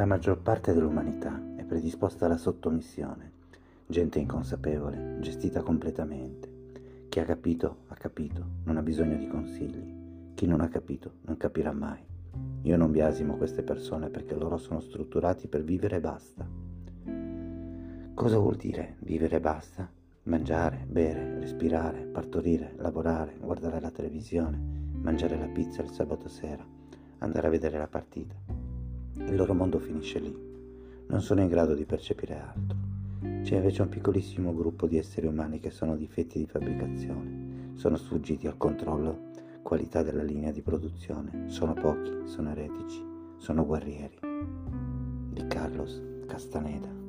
La maggior parte dell'umanità è predisposta alla sottomissione, gente inconsapevole, gestita completamente. Chi ha capito, ha capito, non ha bisogno di consigli. Chi non ha capito, non capirà mai. Io non biasimo queste persone perché loro sono strutturati per vivere e basta. Cosa vuol dire vivere e basta? Mangiare, bere, respirare, partorire, lavorare, guardare la televisione, mangiare la pizza il sabato sera, andare a vedere la partita. Il loro mondo finisce lì. Non sono in grado di percepire altro. C'è invece un piccolissimo gruppo di esseri umani che sono difetti di fabbricazione, sono sfuggiti al controllo, qualità della linea di produzione, sono pochi, sono eretici, sono guerrieri. Di Carlos Castaneda.